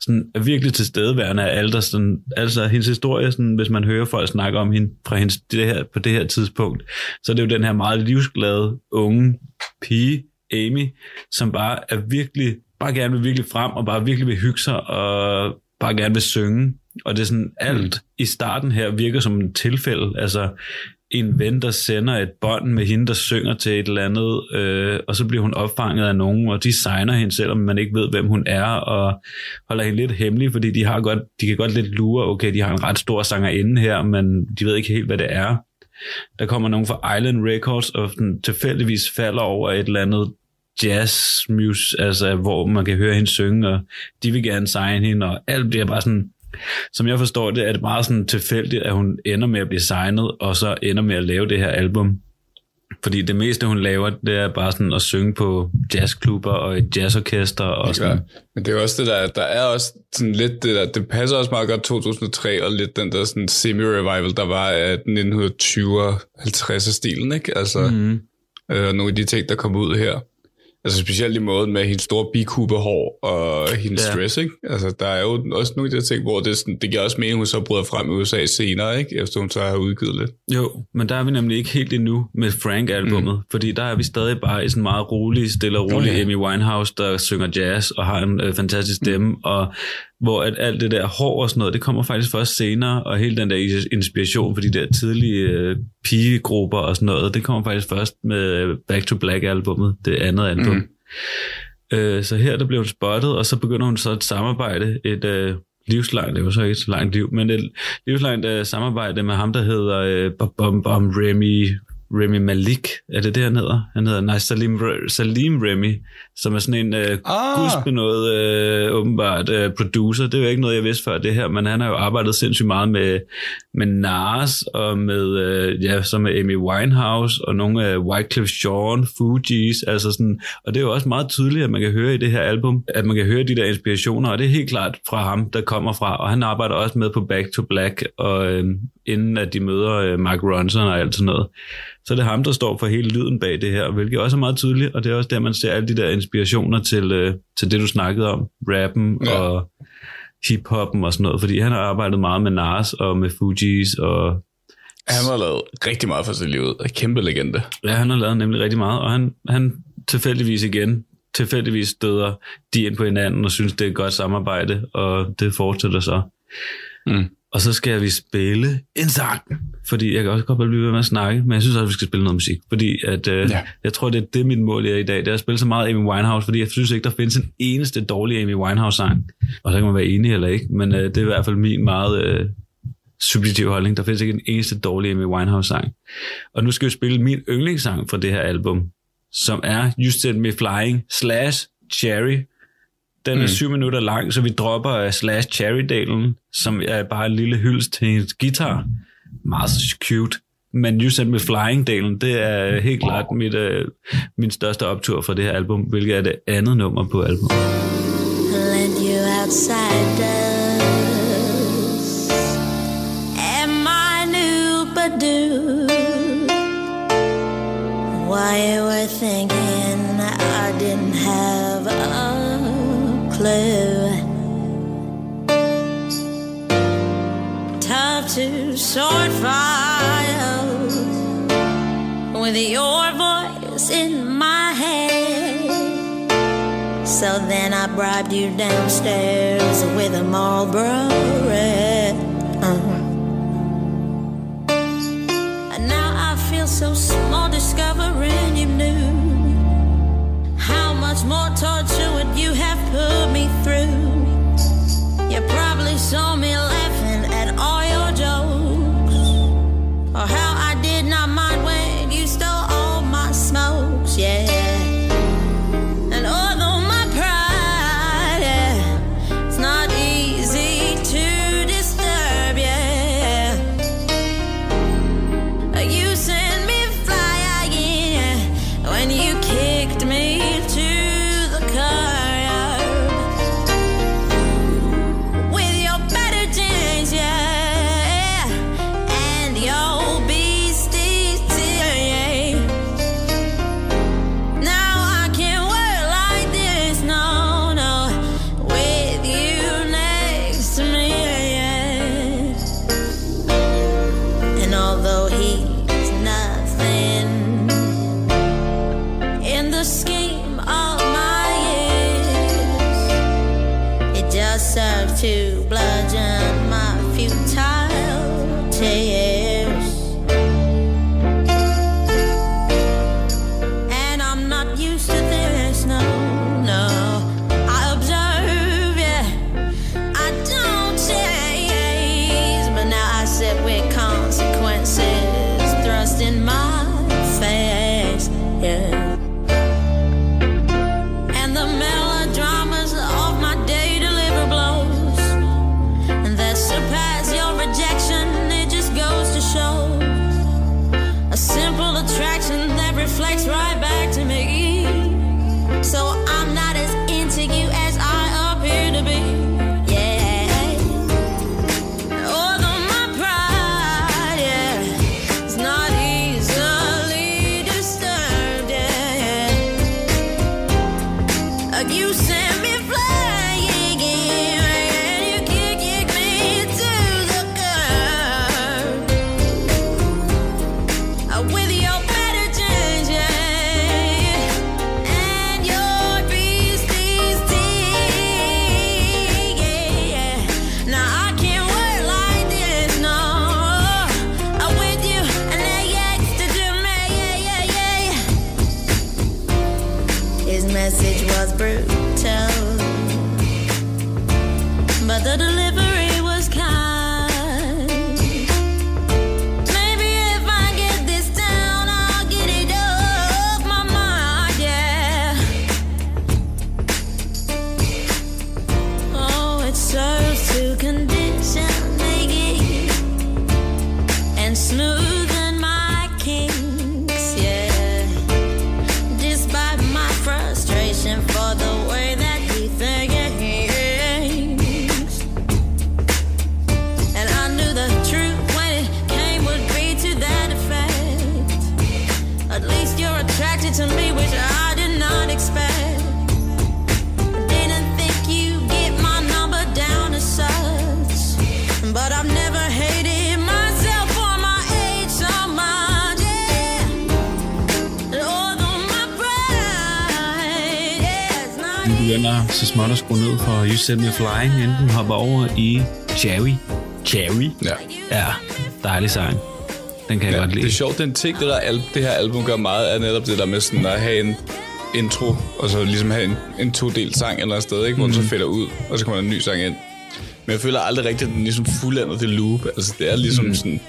S6: sådan er virkelig tilstedeværende af alt, sådan, altså hendes historie, sådan, hvis man hører folk snakke om hende fra hendes, det her, på det her tidspunkt, så er det jo den her meget livsglade unge pige, Amy, som bare er virkelig, bare gerne vil virkelig frem, og bare virkelig vil hygge sig, og bare gerne vil synge. Og det er sådan alt i starten her virker som et tilfælde. Altså en ven, der sender et bånd med hende, der synger til et eller andet, øh, og så bliver hun opfanget af nogen, og de signer hende, selvom man ikke ved, hvem hun er, og holder hende lidt hemmelig, fordi de, har godt, de kan godt lidt lure, okay, de har en ret stor sangerinde her, men de ved ikke helt, hvad det er. Der kommer nogen fra Island Records, og den tilfældigvis falder over et eller andet jazz music, altså hvor man kan høre hende synge, og de vil gerne signe hende, og alt bliver bare sådan, som jeg forstår det, er det meget sådan tilfældigt, at hun ender med at blive signet, og så ender med at lave det her album. Fordi det meste, hun laver, det er bare sådan at synge på jazzklubber og et jazzorkester. Og sådan.
S5: Ja. Men det er også det der, der er også sådan lidt det der, det passer også meget godt 2003, og lidt den der sådan semi-revival, der var af 1920'er, 50'er stilen, ikke? Altså,
S6: Mm.
S5: øh, nogle af de ting, der kom ud her. Altså specielt i måden med hendes store bikubehår og hendes
S6: Ja.
S5: dress, ikke? Altså der er jo også nogle af de her ting, hvor det, sådan, det giver også mening, hun så bryder frem i USA senere, ikke? Efter hun så har udgivet lidt.
S6: Jo, men der er vi nemlig ikke helt endnu med Frank-albummet, mm. fordi der er vi stadig bare i sådan meget rolig, stille og rolig
S5: Nå ja.
S6: Amy Winehouse, der synger jazz og har en øh, fantastisk stemme, mm. og hvor at alt det der hår og sådan noget, det kommer faktisk først senere, og hele den der inspiration for de der tidlige øh, pigegrupper og sådan noget, det kommer faktisk først med Back to Black albummet, det andet album. Mm. Øh, så her der blev hun spottet, og så begynder hun så et samarbejde, et øh, livslangt, det var så ikke så langt liv, men et livslangt øh, samarbejde med ham, der hedder øh, Bom Bom Remy Remy Malik, er det det, han hedder? Han hedder, nej, Salim, Salim Remy, som er sådan en uh, ah. gudsbenået, uh, åbenbart, uh, producer. Det er jo ikke noget, jeg vidste før det her, men han har jo arbejdet sindssygt meget med, med Nas, og med, uh, ja, så med Amy Winehouse, og nogle af uh, Wycliffe Jean, Fugees, altså sådan, og det er jo også meget tydeligt, at man kan høre i det her album, at man kan høre de der inspirationer, og det er helt klart fra ham, der kommer fra, og han arbejder også med på Back to Black, og uh, inden at de møder uh, Mark Ronson og alt sådan noget så er det ham, der står for hele lyden bag det her, hvilket også er meget tydeligt, og det er også der, man ser alle de der inspirationer til, øh, til det, du snakkede om, rappen ja. og hiphoppen og sådan noget, fordi han har arbejdet meget med Nas og med Fugees og
S5: han har lavet rigtig meget for sit liv. En kæmpe legende.
S6: Ja, han har lavet nemlig rigtig meget, og han, han tilfældigvis igen, tilfældigvis støder de ind på hinanden og synes, det er et godt samarbejde, og det fortsætter så. Mm. Og så skal vi spille en sang, fordi jeg kan også godt blive ved med at snakke, men jeg synes også, at vi skal spille noget musik, fordi at, øh, ja. jeg tror, det er det, mit mål er i dag, det er at spille så meget Amy Winehouse, fordi jeg synes ikke, der findes en eneste dårlig Amy Winehouse-sang. Og så kan man være enig eller ikke, men øh, det er i hvert fald min meget øh, subjektive holdning. Der findes ikke en eneste dårlig Amy Winehouse-sang. Og nu skal vi spille min yndlingssang fra det her album, som er You Send Me Flying slash Cherry, den er mm. syv minutter lang, så vi dropper uh, Slash Cherry-delen, som er bare en lille hyldest til hendes guitar. Meget cute. Men You Send Me Flying-delen, det er helt klart mit, uh, min største optur for det her album, hvilket er det andet nummer på albumet.
S8: Let you outsiders Am I new but do Why you were thinking clue. Tough to sort files with your voice in my head. So then I bribed you downstairs with a Marlboro red. Uh-huh. And now I feel so small discovering you knew much more torture would you have put me through? You probably
S6: begynder så småt at skrue ned for You Set Me Flying, inden den hopper over i Cherry. Cherry?
S5: Ja.
S6: Ja, dejlig sang. Den kan jeg
S5: Ja,
S6: godt
S5: det
S6: lide.
S5: er sjovt, den ting, det, der al- det her album gør meget, er netop det der med sådan at have en intro, og så ligesom have en, en to-del sang eller et sted, ikke? hvor den så fælder ud, og så kommer der en ny sang ind. Men jeg føler aldrig rigtigt, at den ligesom fuldender det loop. Altså, det er ligesom mm. sådan...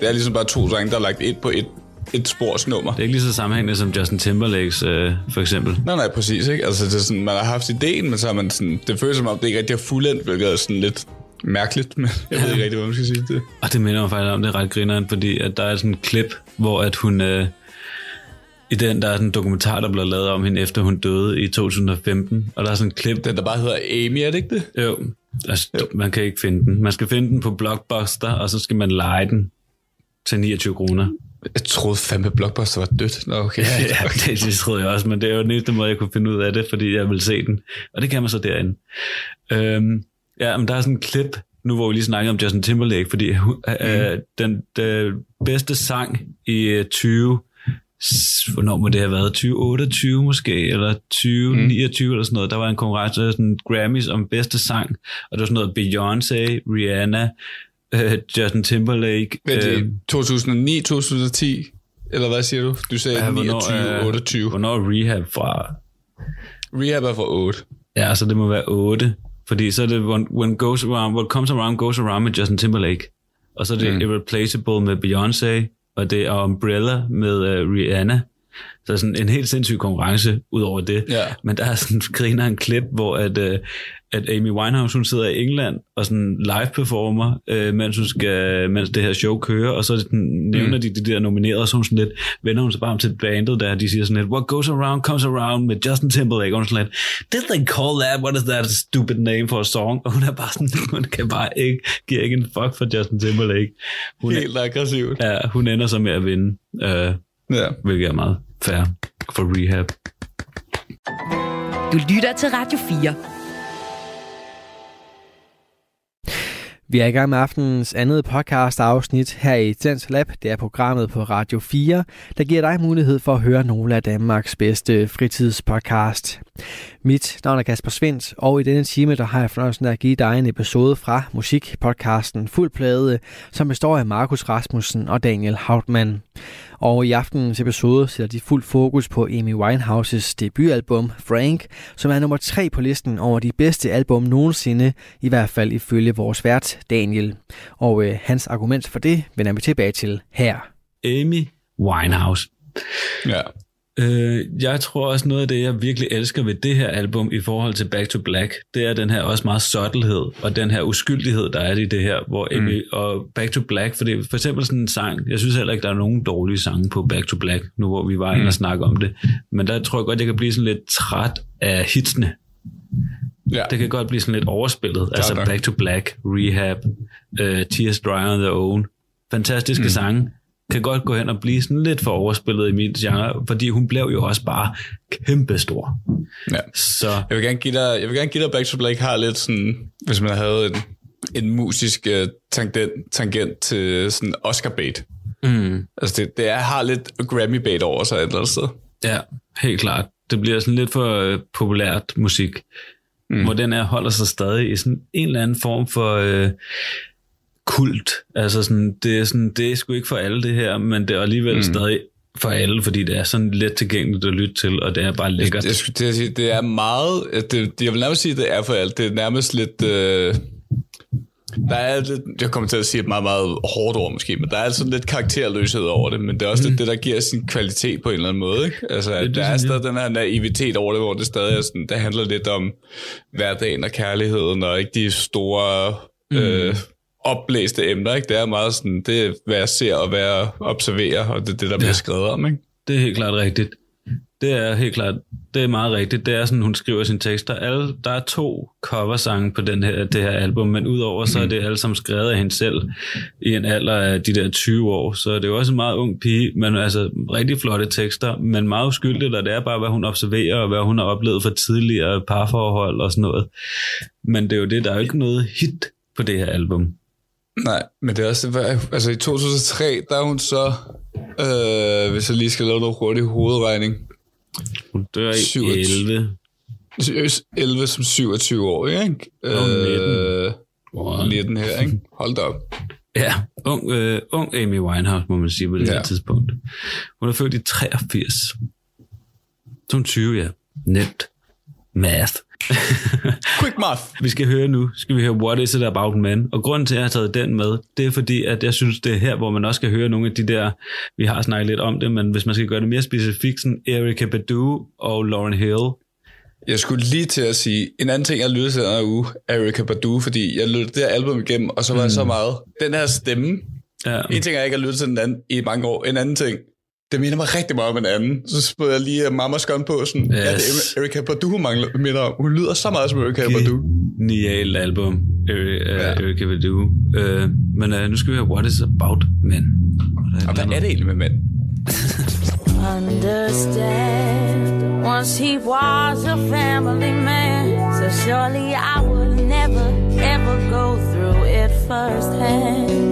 S5: Det er ligesom bare to sange, der er lagt et på et, et sporsnummer.
S6: Det er ikke lige så sammenhængende som Justin Timberlakes, øh, for eksempel.
S5: Nej, nej, præcis, ikke? Altså, det er sådan, man har haft ideen, men så har man sådan... Det føles som om, det ikke rigtig er fuldendt, hvilket er sådan lidt mærkeligt, men jeg ved ikke rigtig, hvad man skal sige det.
S6: Og det minder mig faktisk om, det er ret grineren, fordi at der er sådan en klip, hvor at hun... Øh, I den, der er sådan en dokumentar, der blev lavet om hende, efter hun døde i 2015. Og der er sådan en klip...
S5: Den, der bare hedder Amy, er det ikke det?
S6: Jo, altså, jo. man kan ikke finde den. Man skal finde den på Blockbuster, og så skal man lege den til 29 kroner.
S5: Jeg troede fandme, Blockbuster var dødt. Nå, okay.
S6: Ja, (laughs) det, det troede jeg også, men det er jo den eneste måde, jeg kunne finde ud af det, fordi jeg vil se den. Og det kan man så derinde. Øhm, ja, men der er sådan en klip, nu hvor vi lige snakkede om Justin Timberlake, fordi mm. øh, den, den bedste sang i øh, 20... s- Hvornår må det have været? 2028 måske, eller 2029 mm. eller sådan noget. Der var en konkurrence, sådan Grammys om bedste sang, og det var sådan noget Beyoncé, Rihanna, øh, Justin Timberlake.
S5: Vent,
S6: øh,
S5: øh, 2009, 2010, eller hvad siger du? Du sagde
S6: ja,
S5: 29,
S6: er-
S5: 28.
S6: Hvornår er Rehab fra?
S5: Rehab er for 8.
S6: Ja, så det må være 8. Fordi så er det when, when goes around, what comes around goes around med Justin Timberlake. Og så er det mm. Irreplaceable med Beyoncé, og det er Umbrella med uh, Rihanna. Så sådan en helt sindssyg konkurrence ud over det.
S5: Ja.
S6: Men der er sådan griner en klip, hvor at, uh, at Amy Winehouse, hun sidder i England og sådan live performer, uh, mens, hun skal, mens det her show kører, og så sådan, nævner
S5: Mm.
S6: de de der nominerede, så er hun sådan lidt, vender hun sig bare om til bandet der, de siger sådan lidt, what goes around comes around med Justin Timberlake, og hun er sådan lidt, did they call that, what is that stupid name for a song? Og hun er bare sådan, (laughs) hun kan bare ikke, giver ikke en fuck for Justin Timberlake. Hun,
S5: Helt aggressivt.
S6: ja, hun ender så med at vinde, uh,
S5: Ja.
S6: hvilket er meget fair for rehab.
S4: Du lytter til Radio 4.
S1: Vi er i gang med aftenens andet podcast afsnit her i Tens Lab. Det er programmet på Radio 4, der giver dig mulighed for at høre nogle af Danmarks bedste fritidspodcast. Mit navn er Kasper Svendt, og i denne time der har jeg fornøjelsen af at give dig en episode fra musikpodcasten Fuld Plade, som består af Markus Rasmussen og Daniel Hautmann. Og i aftenens episode sætter de fuld fokus på Amy Winehouses debutalbum Frank, som er nummer tre på listen over de bedste album nogensinde, i hvert fald ifølge vores vært Daniel. Og øh, hans argument for det vender vi tilbage til her.
S6: Amy Winehouse.
S5: Ja.
S6: Øh, jeg tror også noget af det, jeg virkelig elsker ved det her album i forhold til Back to Black, det er den her også meget subtlehed, og den her uskyldighed, der er i det her, hvor Amy, mm. og Back to Black, fordi for eksempel sådan en sang, jeg synes heller ikke, der er nogen dårlige sange på Back to Black, nu hvor vi var inde og snakke om det, men der tror jeg godt, jeg kan blive sådan lidt træt af hitsene.
S5: ja.
S6: Det kan godt blive sådan lidt overspillet, altså
S5: nok.
S6: Back to Black, Rehab, uh, Tears Dry on Their Own, fantastiske mm. sange, kan godt gå hen og blive sådan lidt for overspillet i mit genre, fordi hun blev jo også bare kæmpestor.
S5: ja.
S6: Så
S5: Jeg vil gerne give dig, jeg vil gerne give dig Back to Black har lidt sådan, hvis man havde en, en musisk uh, tangent, tangent til sådan Oscar bait.
S6: mm,
S5: Altså det, det er, har lidt Grammy bait over sig et eller andet sted.
S6: ja, helt klart. Det bliver sådan lidt for øh, populært musik, mm. hvor den her holder sig stadig i sådan en eller anden form for øh, kult. Altså sådan, det er sådan, det er sgu ikke for alle det her, men det er alligevel mm. stadig for alle, fordi det er sådan let tilgængeligt at lytte til, og det er bare lækkert.
S5: Jeg til at sige, det er meget... Det, jeg vil nærmest sige, det er for alt. Det er nærmest lidt... Øh, der er lidt, jeg kommer til at sige et meget, meget hårdt ord måske, men der er altså lidt karakterløshed over det, men det er også mm. lidt det, der giver sin kvalitet på en eller anden måde. Ikke? Altså,
S6: det
S5: der er
S6: jeg.
S5: stadig den her naivitet over det, hvor det stadig er sådan, det handler lidt om hverdagen og kærligheden, og ikke de store øh, opblæste emner. Ikke? Det er meget sådan, det er, hvad jeg ser og hvad jeg observerer, og det er det, der bliver skrevet om. Ikke?
S6: Det er helt klart rigtigt. Det er helt klart, det er meget rigtigt. Det er sådan, hun skriver sine tekster. Alle, der er to coversange på den her, det her album, men udover så er det alle sammen skrevet af hende selv i en alder af de der 20 år. Så det er jo også en meget ung pige, men altså rigtig flotte tekster, men meget uskyldigt, og det er bare, hvad hun observerer, og hvad hun har oplevet for tidligere parforhold og sådan noget. Men det er jo det, der er jo ikke noget hit på det her album.
S5: Nej, men det er også, altså i 2003, der er hun så, øh, hvis jeg lige skal lave noget hurtig hovedregning,
S6: Hun dør i
S5: 27.
S6: 11.
S5: 11 som 27 år, ikke?
S6: Nå, 19.
S5: Øh,
S6: Wow.
S5: 19 her, ikke? Hold da op.
S6: Ja, ung, øh, ung Amy Winehouse, må man sige på det ja. Her tidspunkt. Hun er født i 83. Så hun 20, ja. Nemt. Math.
S5: Quick math.
S6: Vi skal høre nu, skal vi høre What Is It About Men? Og grunden til, at jeg har taget den med, det er fordi, at jeg synes, det er her, hvor man også skal høre nogle af de der, vi har snakket lidt om det, men hvis man skal gøre det mere specifikt, sådan Erika Badu og Lauren Hill.
S5: Jeg skulle lige til at sige, en anden ting, jeg lyttede til den her uge, Erika Badu, fordi jeg lyttede det her album igennem, og så var jeg så meget, den her stemme,
S6: Ja,
S5: en ting er, jeg ikke har lyttet til den anden i mange år, en anden ting, det minder mig rigtig meget om en anden. Så spurgte jeg lige Mamas Gun på, sådan, yes. ja, det er Erika Badu, hun mangler, minder om. Hun lyder så meget som Erika Badu.
S6: Genialt album, Eri-
S5: Ja.
S6: ja. Erika Badu. Uh, men uh, nu skal vi høre What Is About Men.
S5: Og hvad er det egentlig med mænd?
S8: understand. Once he was a family man, so surely I would never ever go through it firsthand.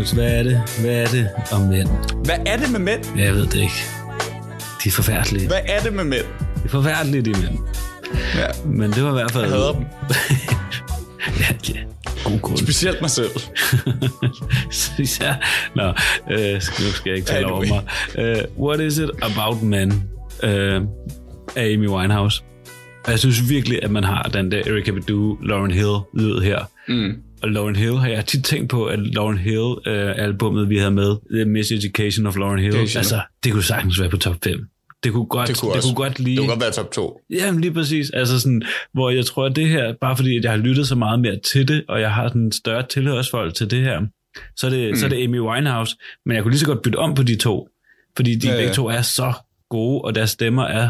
S6: Markus, hvad er det? Hvad er det om mænd?
S5: Hvad er det med mænd?
S6: Jeg ved det ikke. De er forfærdelige.
S5: Hvad er det med mænd?
S6: De er forfærdelige, de mænd.
S5: Ja.
S6: Men det var i hvert fald...
S5: Jeg hader dem. (laughs)
S6: ja, ja. God grund.
S5: Specielt mig selv. (laughs)
S6: ja. Nå, øh, nu skal jeg ikke tale over
S5: Anyway.
S6: mig. Uh, what is it about men uh, af Amy Winehouse? Og jeg synes virkelig, at man har den der Erykah Badu, Lauren Hill lyd her.
S5: Mm.
S6: Og Lauren Hill har jeg tit tænkt på, at Lauren Hill-albumet, vi havde med, The Miseducation of Lauren Hill,
S5: Education.
S6: altså, det kunne sagtens være på top 5. Det kunne godt,
S5: Det kunne,
S6: det kunne godt lige...
S5: det kunne godt være top 2.
S6: Jamen lige præcis. Altså sådan, hvor jeg tror, at det her, bare fordi at jeg har lyttet så meget mere til det, og jeg har sådan en større tilhørsforhold til det her, så er det, mm. så er det Amy Winehouse. Men jeg kunne lige så godt bytte om på de to. Fordi de
S5: Ja,
S6: ja,
S5: ja.
S6: begge to er så gode, og deres stemmer er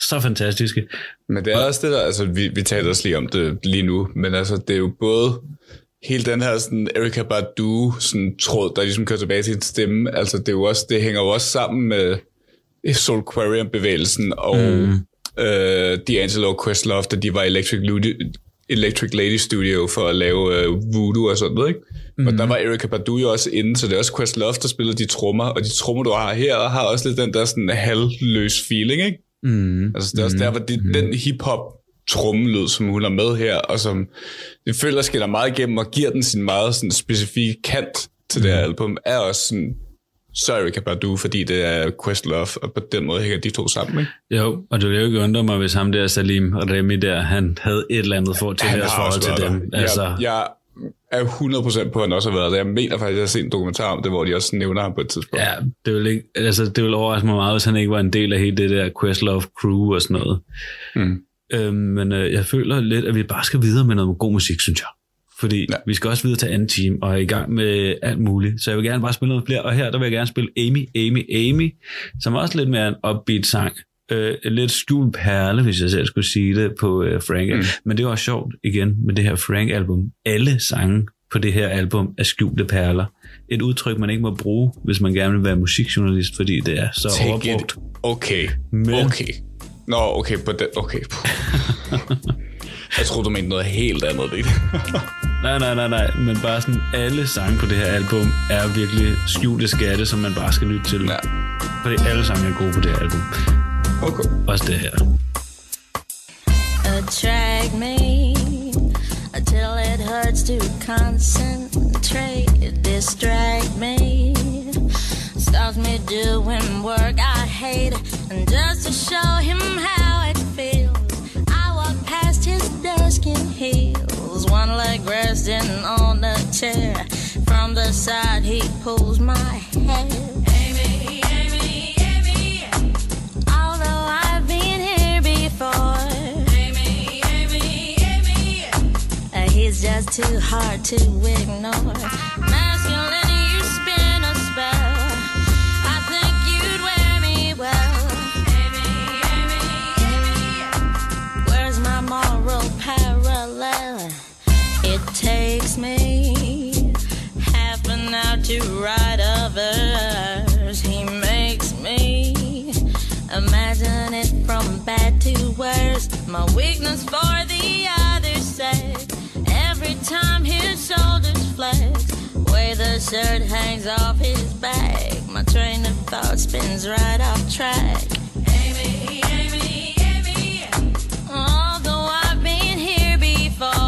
S6: så fantastiske.
S5: Men det er også det der, altså vi, vi taler også lige om det lige nu, men altså det er jo både hele den her sådan Erykah Badu sådan tråd, der ligesom kører tilbage til sin stemme, altså det er jo også, det hænger jo også sammen med Soulquarian-bevægelsen og mm. øh, D'Angelo Questlove, da de var Electric, Ludi, Electric Lady Studio for at lave øh, voodoo og sådan noget, ikke? Mm. Og der var Erykah Badu jo også inde, så det er også Questlove, der spiller de trommer, og de trommer, du har her, har også lidt den der sådan halvløs feeling, ikke?
S6: Mm.
S5: Altså det er også der, hvor de, den hip-hop trommelyd, som hun har med her, og som det føler skiller meget igennem, og giver den sin meget sådan, specifikke kant til det her album, er også sådan, så er Erykah Badu, fordi det er Questlove, og på den måde hænger de to sammen, ikke?
S6: Jo, og det ville jo ikke undre mig, hvis ham der Salim Remy der, han havde et eller andet for til deres forhold til dem.
S5: der.
S6: Altså,
S5: Jeg, jeg er 100% på, at han også har været der. Jeg mener faktisk, at jeg har set en dokumentar om det, hvor de også nævner ham på et tidspunkt.
S6: Ja, det vil, ikke, altså, det vil overraske mig meget, hvis han ikke var en del af hele det der Questlove crew og sådan noget.
S5: Mm.
S6: Øhm, men øh, jeg føler lidt, at vi bare skal videre med noget god musik, synes jeg. Fordi
S5: Ja.
S6: vi skal også videre til anden team og er i gang med alt muligt. Så jeg vil gerne bare spille noget flere. Og her der vil jeg gerne spille Amy, Amy, Amy, som er også lidt mere en upbeat sang. Øh, lidt skjult perle, hvis jeg selv skulle sige det, på øh, Frank. Mm. Men det også sjovt igen med det her Frank-album. Alle sange på det her album er skjulte perler. Et udtryk, man ikke må bruge, hvis man gerne vil være musikjournalist, fordi det er så
S5: Take
S6: overbrugt.
S5: it. Okay.
S6: Men-
S5: Okay. Nå, okay, på den. Okay. jeg troede, du mente noget helt andet. Det. (laughs)
S6: Nej, nej, nej, nej, men bare sådan, alle sange på det her album er virkelig skjulte skatte, som man bare skal lytte til.
S5: Ja.
S6: Fordi alle sange er gode på det her album.
S5: Okay.
S6: Også det her.
S8: attract me until it hurts to concentrate, distract me, stops me doing work I hate, and just to show him how it feels, I walk past his desk in heels, one leg resting on the chair. From the side, he pulls my hair. He's just too hard to ignore. To a verse. He makes me imagine it from bad to worse. My weakness for the other sex. Every time his shoulders flex, way the shirt hangs off his back. My train of thought spins right off track. Amy, Amy, Amy. Although I've been here before.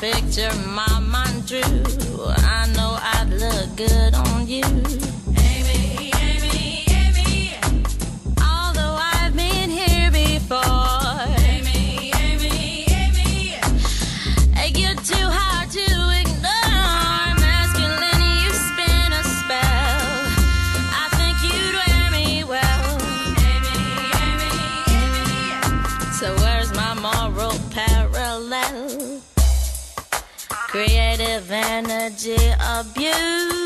S8: Picture my mind drew, I know I'd look good on Energy
S6: abuse.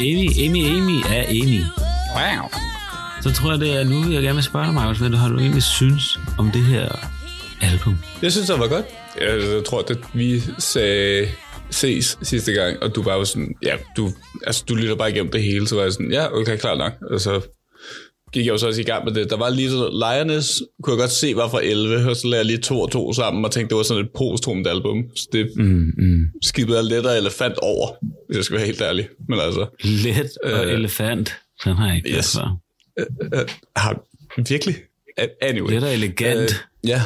S6: Amy, Amy, Amy er Amy.
S5: Wow.
S6: Så tror jeg, det er nu, jeg gerne vil spørge dig, Markus, hvad du har du egentlig synes om det her album?
S5: Jeg synes, det var godt. Jeg, jeg tror, at vi sagde ses sidste gang, og du bare var sådan, ja, du, altså, du lytter bare igennem det hele, så var jeg sådan, ja, okay, klar nok. Og så gik jeg jo så også i gang med det. Der var lige så Lioness, kunne jeg godt se, var fra 11, og så lagde jeg lige to og to sammen, og tænkte, det var sådan et posthumt album. Så det
S6: Mm, mm.
S5: skibede jeg let og elefant over, hvis jeg skal være helt ærlig. Men altså,
S6: Let og
S5: Øh,
S6: elefant. Den har jeg ikke
S5: yes.
S6: før.
S5: øh, har, virkelig? Anyway.
S6: Let og elegant.
S5: Øh, ja.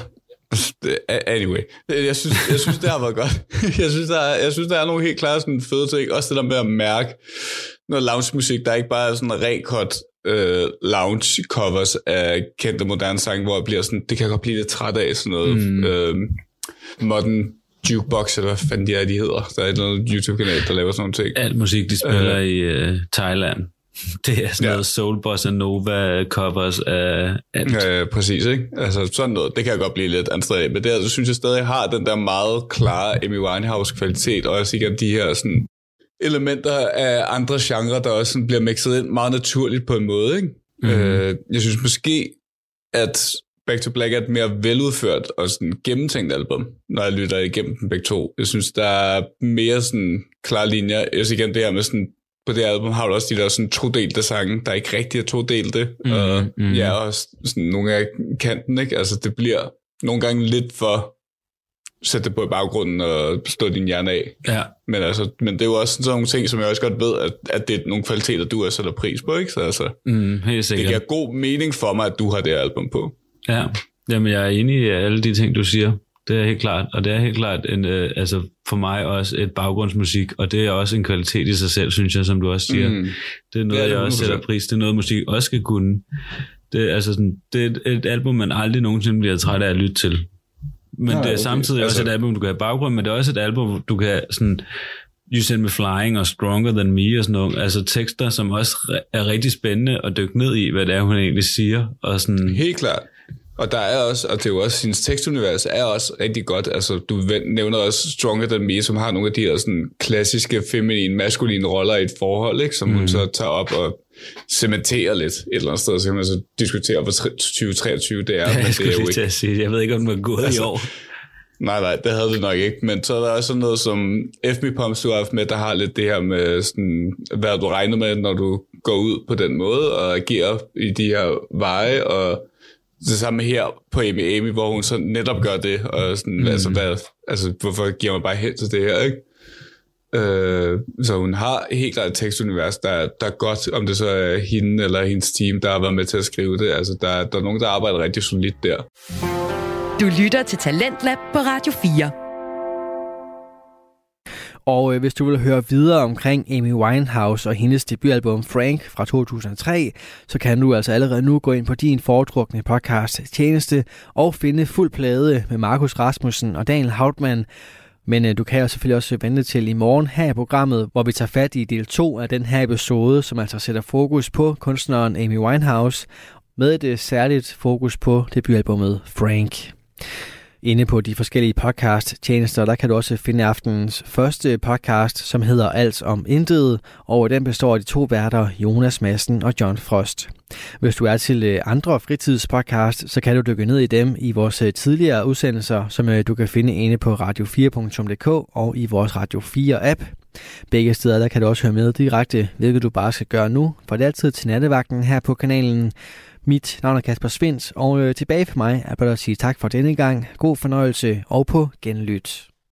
S5: Anyway, jeg synes, jeg synes, det har været godt. (laughs) Jeg synes, der er, jeg synes, der er nogle helt klare sådan fede ting. Også det der med at mærke noget lounge-musik, der ikke bare er sådan rekort øh, lounge covers af kendte moderne sange, hvor jeg bliver sådan, det kan jeg godt blive lidt træt af, sådan noget mm. øh, modern jukebox, eller hvad fanden de er, de hedder. Der er et eller andet YouTube-kanal, der laver sådan nogle ting.
S6: Alt musik, de spiller øh. i uh, Thailand. (laughs) Det er sådan
S5: Ja.
S6: noget Soul Bossa Nova covers af alt. Ja.
S5: Ja, præcis, ikke? Altså sådan noget, det kan jeg godt blive lidt anstrengt af, men det altså, synes jeg stadig har den der meget klare Amy Winehouse-kvalitet, og også igen de her sådan, elementer af andre genrer, der også sådan, bliver mixet ind meget naturligt på en måde, ikke? Mm-hmm. Øh, jeg synes måske, at Back to Black er et mere veludført og sådan gennemtænkt album, når jeg lytter igennem dem begge to. Jeg synes, der er mere sådan klare linjer. Jeg synes igen det her med sådan, på det album har du også de der sådan todelte sange, der ikke rigtig er todelte.
S6: Mhm,
S5: og
S6: mhm.
S5: ja, og sådan nogle af kanten, ikke? Altså det bliver nogle gange lidt for sætte det på i baggrunden og stå din hjerne af.
S6: ja.
S5: Men, altså, men det er jo også sådan nogle ting, som jeg også godt ved, at, at det er nogle kvaliteter, du også sætter pris på. Ikke? Så altså,
S6: Mm, helt
S5: det
S6: sikkert.
S5: giver god mening for mig, at du har det album på.
S6: Ja, Jamen, jeg er enig i alle de ting, du siger. Det er helt klart, og det er helt klart en, øh, altså for mig også et baggrundsmusik, og det er også en kvalitet i sig selv, synes jeg, som du også siger.
S5: Mm.
S6: Det er noget,
S5: Ja, det er
S6: jeg også
S5: 100%.
S6: sætter pris. Det er noget, musik også skal kunne. Det, er, altså sådan, det er et, et album, man aldrig nogensinde bliver træt af at lytte til. Men
S5: Nej,
S6: det er
S5: okay.
S6: samtidig
S5: Altså-
S6: også et album, du kan have baggrund, men det er også et album, du kan sådan... You Send Me Flying og Stronger Than Me og sådan noget. Altså tekster, som også er rigtig spændende at dykke ned i, hvad det er, hun egentlig siger. Og sådan,
S5: Helt klart. Og der er også, og det er jo også, hendes tekstunivers er også rigtig godt. Altså, du nævner også Stronger Than Me, som har nogle af de her sådan, klassiske, feminine, maskuline roller i et forhold, ikke? som mm. hun så tager op og cementerer lidt et eller andet sted. Så kan man så diskutere, hvor tre- 2023 det er. (laughs)
S6: ja,
S5: men
S6: jeg
S5: det
S6: skulle
S5: er jo ikke
S6: til at sige, jeg ved ikke, om den var gået
S5: Altså,
S6: i år.
S5: Nej, nej, det havde det nok ikke. Men så er der også sådan noget som FB Pumps, du har haft med, der har lidt det her med, sådan, hvad du regner med, når du går ud på den måde og agerer i de her veje. Og det samme her på Amy Amy, hvor hun så netop gør det. Og sådan, mm. altså, hvad, altså, hvorfor giver man bare hen til det her, ikke? Øh, så hun har helt klart et tekstunivers, der, der er godt, om det så er hende eller hendes team, der har været med til at skrive det. Altså, der, der er nogen, der arbejder rigtig solidt der.
S4: Du lytter til Talentlab på Radio 4.
S1: Og øh, hvis du vil høre videre omkring Amy Winehouse og hendes debutalbum Frank fra 2003, så kan du altså allerede nu gå ind på din foretrukne podcast tjeneste og finde fuld plade med Markus Rasmussen og Daniel Hautmann. Men øh, du kan jo selvfølgelig også vente til i morgen her i programmet, hvor vi tager fat i del 2 af den her episode, som altså sætter fokus på kunstneren Amy Winehouse, med et øh, særligt fokus på debutalbummet Frank. Inde på de forskellige podcast-tjenester, der kan du også finde aftenens første podcast, som hedder Alt om Intet, og den består af de to værter, Jonas Madsen og John Frost. Hvis du er til øh, andre fritidspodcast, så kan du dykke ned i dem i vores øh, tidligere udsendelser, som øh, du kan finde inde på radio4.dk og i vores Radio 4-app. Begge steder der kan du også høre med direkte, hvilket du bare skal gøre nu, for det er altid til nattevagten her på kanalen. Mit navn er Kasper Svens, og øh, tilbage for mig er bare at sige tak for denne gang. God fornøjelse og på genlyt.